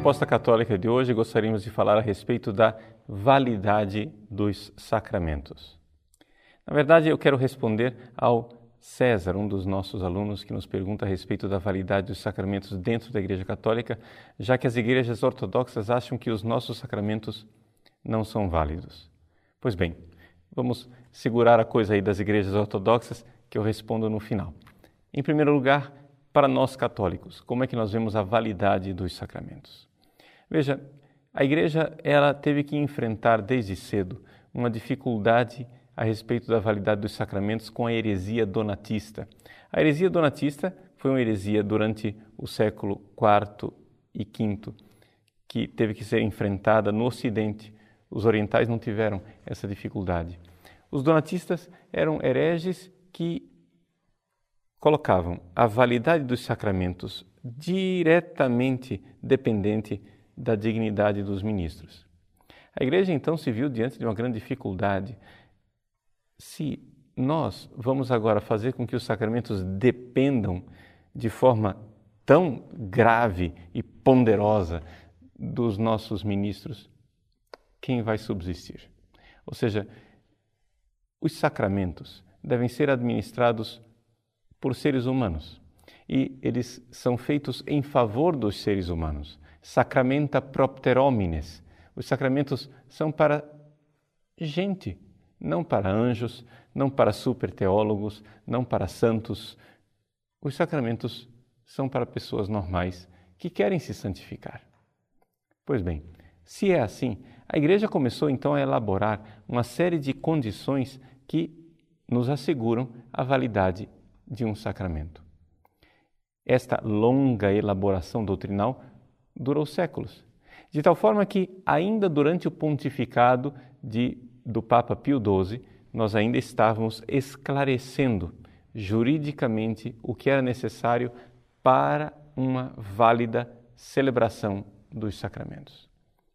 resposta católica de hoje, gostaríamos de falar a respeito da validade dos sacramentos. Na verdade, eu quero responder ao César, um dos nossos alunos, que nos pergunta a respeito da validade dos sacramentos dentro da Igreja Católica, já que as igrejas ortodoxas acham que os nossos sacramentos não são válidos. Pois bem, vamos segurar a coisa aí das igrejas ortodoxas, que eu respondo no final. Em primeiro lugar, para nós católicos, como é que nós vemos a validade dos sacramentos? Veja, a igreja ela teve que enfrentar desde cedo uma dificuldade a respeito da validade dos sacramentos com a heresia donatista. A heresia donatista foi uma heresia durante o século IV e V que teve que ser enfrentada no Ocidente. Os orientais não tiveram essa dificuldade. Os donatistas eram hereges que colocavam a validade dos sacramentos diretamente dependente da dignidade dos ministros. A igreja então se viu diante de uma grande dificuldade. Se nós vamos agora fazer com que os sacramentos dependam de forma tão grave e ponderosa dos nossos ministros, quem vai subsistir? Ou seja, os sacramentos devem ser administrados por seres humanos e eles são feitos em favor dos seres humanos. Sacramenta propter homines. Os sacramentos são para gente, não para anjos, não para superteólogos, não para santos. Os sacramentos são para pessoas normais que querem se santificar. Pois bem, se é assim, a Igreja começou então a elaborar uma série de condições que nos asseguram a validade de um sacramento. Esta longa elaboração doutrinal durou séculos, de tal forma que, ainda durante o pontificado de, do Papa Pio XII, nós ainda estávamos esclarecendo juridicamente o que era necessário para uma válida celebração dos sacramentos.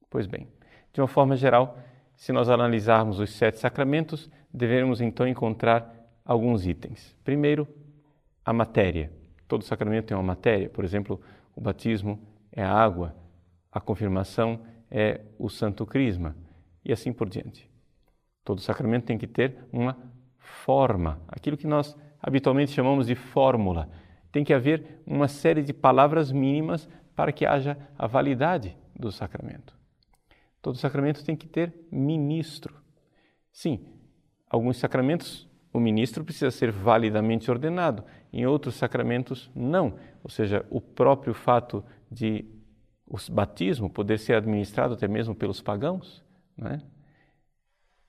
Pois bem, de uma forma geral, se nós analisarmos os sete sacramentos, devemos então encontrar alguns itens. Primeiro, a matéria. Todo sacramento tem uma matéria, por exemplo, o batismo é a água, a confirmação é o santo crisma e assim por diante. Todo sacramento tem que ter uma forma, aquilo que nós habitualmente chamamos de fórmula. Tem que haver uma série de palavras mínimas para que haja a validade do sacramento. Todo sacramento tem que ter ministro. Sim, alguns sacramentos o ministro precisa ser validamente ordenado, em outros sacramentos, não. Ou seja, o próprio fato de o batismo poder ser administrado até mesmo pelos pagãos. É?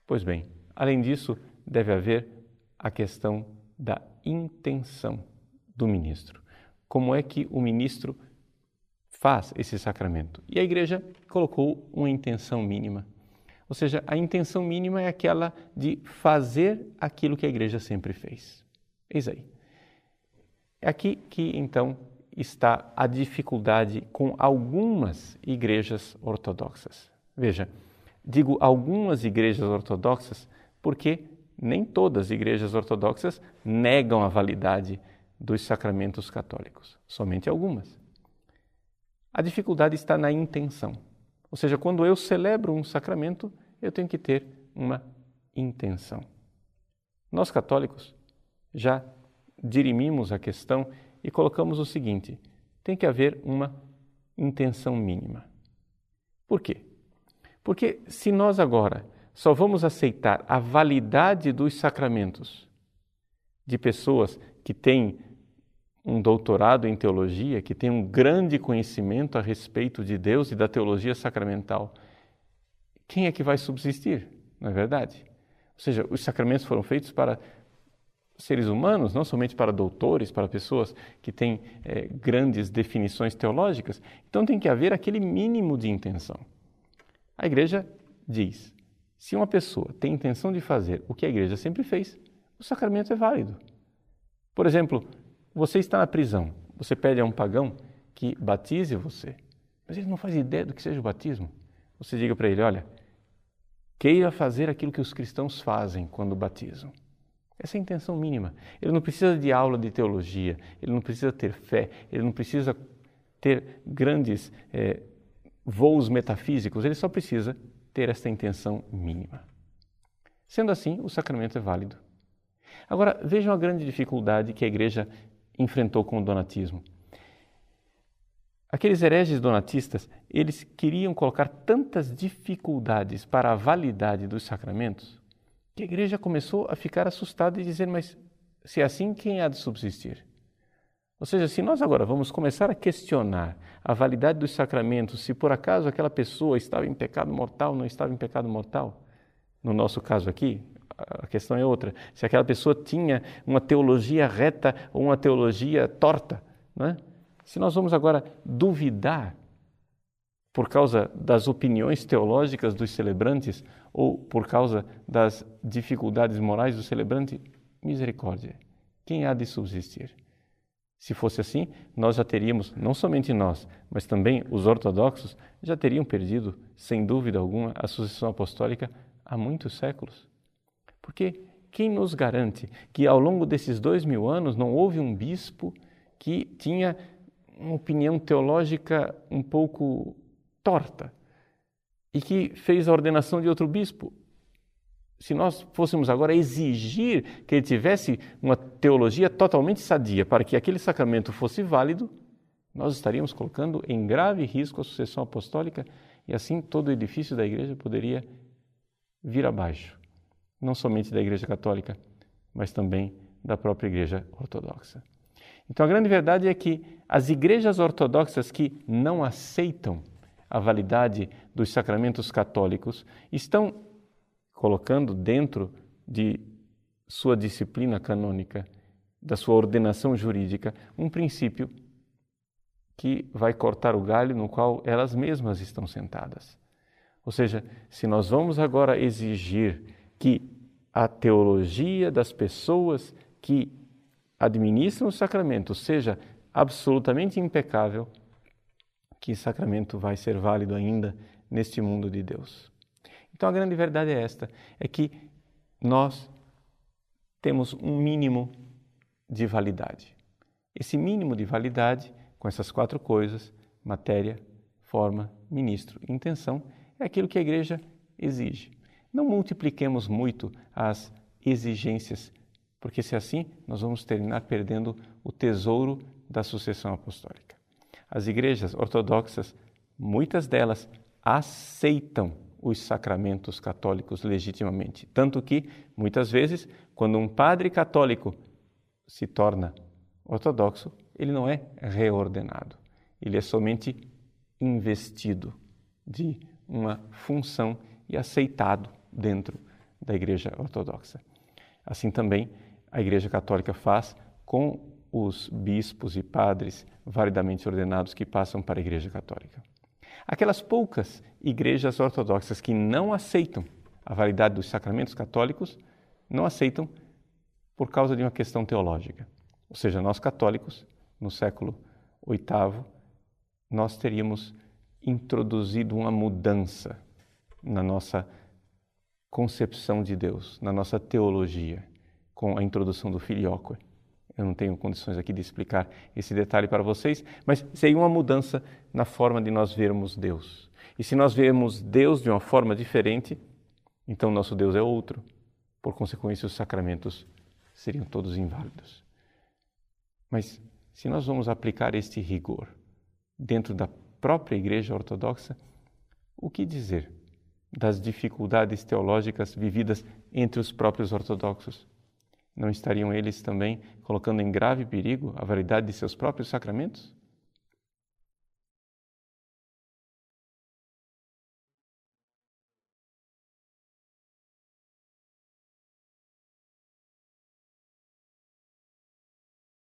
Pois bem, além disso, deve haver a questão da intenção do ministro. Como é que o ministro faz esse sacramento? E a igreja colocou uma intenção mínima. Ou seja, a intenção mínima é aquela de fazer aquilo que a igreja sempre fez. Eis aí. É aqui que então está a dificuldade com algumas igrejas ortodoxas. Veja, digo algumas igrejas ortodoxas porque nem todas as igrejas ortodoxas negam a validade dos sacramentos católicos, somente algumas. A dificuldade está na intenção. Ou seja, quando eu celebro um sacramento, eu tenho que ter uma intenção. Nós católicos já dirimimos a questão e colocamos o seguinte: tem que haver uma intenção mínima. Por quê? Porque se nós agora só vamos aceitar a validade dos sacramentos de pessoas que têm um doutorado em teologia, que têm um grande conhecimento a respeito de Deus e da teologia sacramental, quem é que vai subsistir? Não é verdade? Ou seja, os sacramentos foram feitos para seres humanos, não somente para doutores, para pessoas que têm é, grandes definições teológicas. Então tem que haver aquele mínimo de intenção. A igreja diz: se uma pessoa tem intenção de fazer o que a igreja sempre fez, o sacramento é válido. Por exemplo, você está na prisão, você pede a um pagão que batize você, mas ele não faz ideia do que seja o batismo. Você diga para ele: olha, queira fazer aquilo que os cristãos fazem quando batizam. Essa é a intenção mínima. Ele não precisa de aula de teologia, ele não precisa ter fé, ele não precisa ter grandes é, voos metafísicos, ele só precisa ter esta intenção mínima. Sendo assim, o sacramento é válido. Agora, vejam a grande dificuldade que a igreja enfrentou com o donatismo. Aqueles hereges donatistas, eles queriam colocar tantas dificuldades para a validade dos sacramentos que a igreja começou a ficar assustada e dizer: Mas se é assim, quem há de subsistir? Ou seja, se nós agora vamos começar a questionar a validade dos sacramentos, se por acaso aquela pessoa estava em pecado mortal não estava em pecado mortal, no nosso caso aqui, a questão é outra. Se aquela pessoa tinha uma teologia reta ou uma teologia torta, não é? Se nós vamos agora duvidar por causa das opiniões teológicas dos celebrantes ou por causa das dificuldades morais do celebrante, misericórdia, quem há de subsistir? Se fosse assim, nós já teríamos, não somente nós, mas também os ortodoxos, já teriam perdido, sem dúvida alguma, a sucessão apostólica há muitos séculos. Porque quem nos garante que ao longo desses dois mil anos não houve um bispo que tinha uma opinião teológica um pouco torta e que fez a ordenação de outro bispo. Se nós fôssemos agora exigir que ele tivesse uma teologia totalmente sadia para que aquele sacramento fosse válido, nós estaríamos colocando em grave risco a sucessão apostólica e assim todo o edifício da igreja poderia vir abaixo, não somente da igreja católica, mas também da própria igreja ortodoxa. Então a grande verdade é que as igrejas ortodoxas que não aceitam a validade dos sacramentos católicos estão colocando dentro de sua disciplina canônica, da sua ordenação jurídica, um princípio que vai cortar o galho no qual elas mesmas estão sentadas. Ou seja, se nós vamos agora exigir que a teologia das pessoas que administram o sacramento seja absolutamente impecável, que sacramento vai ser válido ainda neste mundo de Deus? Então a grande verdade é esta: é que nós temos um mínimo de validade. Esse mínimo de validade, com essas quatro coisas, matéria, forma, ministro intenção, é aquilo que a igreja exige. Não multipliquemos muito as exigências porque se assim, nós vamos terminar perdendo o tesouro da sucessão apostólica. As igrejas ortodoxas, muitas delas aceitam os sacramentos católicos legitimamente, tanto que muitas vezes, quando um padre católico se torna ortodoxo, ele não é reordenado, ele é somente investido de uma função e aceitado dentro da igreja ortodoxa. Assim também a Igreja Católica faz com os bispos e padres validamente ordenados que passam para a Igreja Católica. Aquelas poucas igrejas ortodoxas que não aceitam a validade dos sacramentos católicos, não aceitam por causa de uma questão teológica. Ou seja, nós católicos, no século VIII, nós teríamos introduzido uma mudança na nossa concepção de Deus, na nossa teologia com a introdução do filioque. Eu não tenho condições aqui de explicar esse detalhe para vocês, mas seria uma mudança na forma de nós vermos Deus. E se nós vemos Deus de uma forma diferente, então nosso Deus é outro. Por consequência, os sacramentos seriam todos inválidos. Mas se nós vamos aplicar este rigor dentro da própria Igreja Ortodoxa, o que dizer das dificuldades teológicas vividas entre os próprios ortodoxos? Não estariam eles também colocando em grave perigo a validade de seus próprios sacramentos?